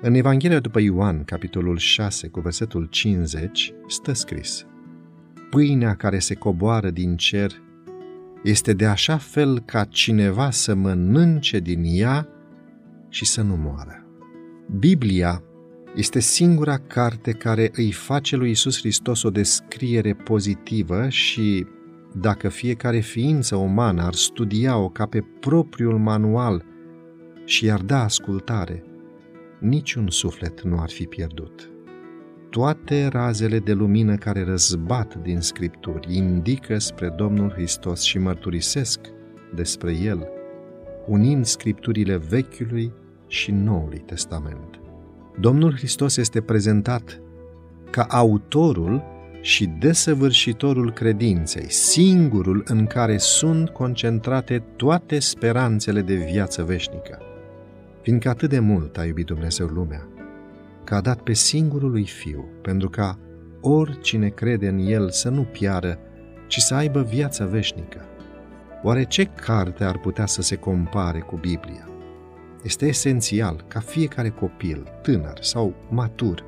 În Evanghelia după Ioan, capitolul 6, cu versetul 50, stă scris Pâinea care se coboară din cer este de așa fel ca cineva să mănânce din ea și să nu moară. Biblia este singura carte care îi face lui Isus Hristos o descriere pozitivă și dacă fiecare ființă umană ar studia-o ca pe propriul manual și i-ar da ascultare, niciun suflet nu ar fi pierdut. Toate razele de lumină care răzbat din Scripturi indică spre Domnul Hristos și mărturisesc despre El, unind Scripturile Vechiului și Noului Testament. Domnul Hristos este prezentat ca autorul și desăvârșitorul credinței, singurul în care sunt concentrate toate speranțele de viață veșnică. Fiindcă atât de mult a iubit Dumnezeu lumea, că a dat pe singurul lui Fiu, pentru ca oricine crede în El să nu piară, ci să aibă viața veșnică. Oare ce carte ar putea să se compare cu Biblia? Este esențial ca fiecare copil, tânăr sau matur,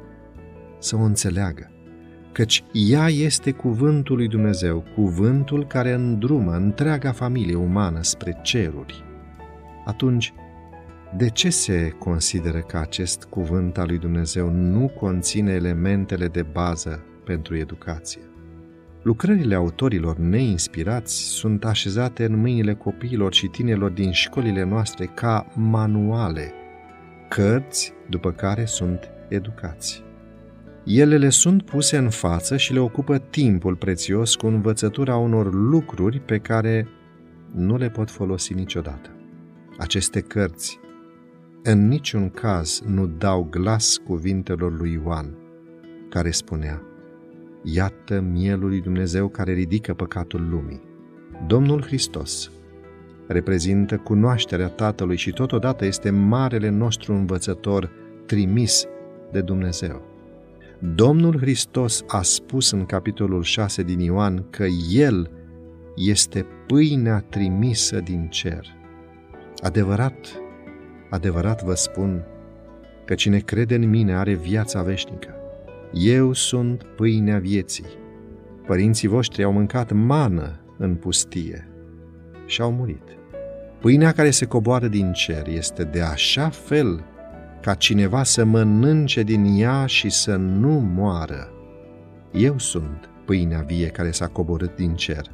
să o înțeleagă, căci ea este cuvântul lui Dumnezeu, cuvântul care îndrumă întreaga familie umană spre ceruri. Atunci, de ce se consideră că acest cuvânt al lui Dumnezeu nu conține elementele de bază pentru educație? Lucrările autorilor neinspirați sunt așezate în mâinile copiilor și tinerilor din școlile noastre ca manuale, cărți după care sunt educați. Ele le sunt puse în față și le ocupă timpul prețios cu învățătura unor lucruri pe care nu le pot folosi niciodată. Aceste cărți în niciun caz nu dau glas cuvintelor lui Ioan, care spunea, Iată mielul lui Dumnezeu care ridică păcatul lumii. Domnul Hristos reprezintă cunoașterea Tatălui și totodată este marele nostru învățător trimis de Dumnezeu. Domnul Hristos a spus în capitolul 6 din Ioan că El este pâinea trimisă din cer. Adevărat, adevărat vă spun că cine crede în mine are viața veșnică. Eu sunt pâinea vieții. Părinții voștri au mâncat mană în pustie și au murit. Pâinea care se coboară din cer este de așa fel ca cineva să mănânce din ea și să nu moară. Eu sunt pâinea vie care s-a coborât din cer.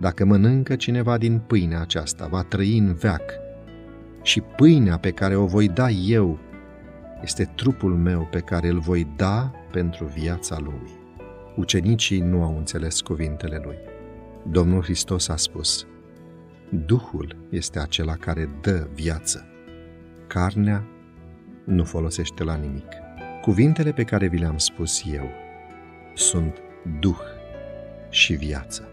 Dacă mănâncă cineva din pâinea aceasta, va trăi în veac. Și pâinea pe care o voi da eu este trupul meu pe care îl voi da pentru viața lumii. Ucenicii nu au înțeles cuvintele lui. Domnul Hristos a spus, Duhul este acela care dă viață. Carnea nu folosește la nimic. Cuvintele pe care vi le-am spus eu sunt Duh și viață.